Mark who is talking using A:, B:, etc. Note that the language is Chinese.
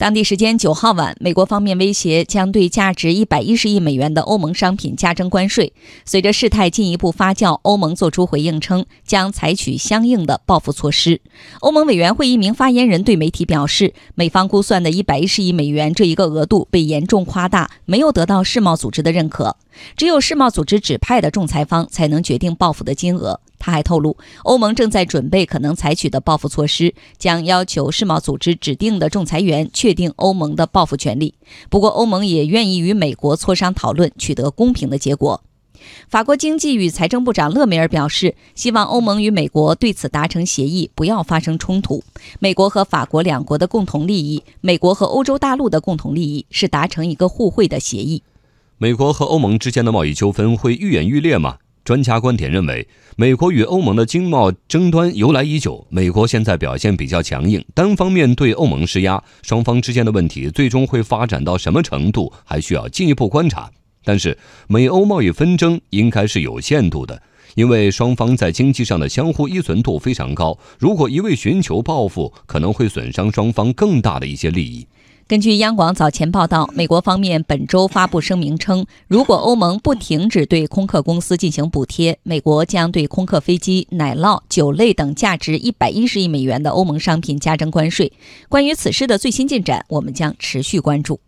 A: 当地时间九号晚，美国方面威胁将对价值一百一十亿美元的欧盟商品加征关税。随着事态进一步发酵，欧盟作出回应称将采取相应的报复措施。欧盟委员会一名发言人对媒体表示，美方估算的一百一十亿美元这一个额度被严重夸大，没有得到世贸组织的认可。只有世贸组织指派的仲裁方才能决定报复的金额。他还透露，欧盟正在准备可能采取的报复措施，将要求世贸组织指定的仲裁员确定欧盟的报复权利。不过，欧盟也愿意与美国磋商讨论，取得公平的结果。法国经济与财政部长勒梅尔表示，希望欧盟与美国对此达成协议，不要发生冲突。美国和法国两国的共同利益，美国和欧洲大陆的共同利益是达成一个互惠的协议。
B: 美国和欧盟之间的贸易纠纷会愈演愈烈吗？专家观点认为，美国与欧盟的经贸争端由来已久，美国现在表现比较强硬，单方面对欧盟施压，双方之间的问题最终会发展到什么程度，还需要进一步观察。但是，美欧贸易纷争应该是有限度的，因为双方在经济上的相互依存度非常高，如果一味寻求报复，可能会损伤双方更大的一些利益。
A: 根据央广早前报道，美国方面本周发布声明称，如果欧盟不停止对空客公司进行补贴，美国将对空客飞机、奶酪、酒类等价值一百一十亿美元的欧盟商品加征关税。关于此事的最新进展，我们将持续关注。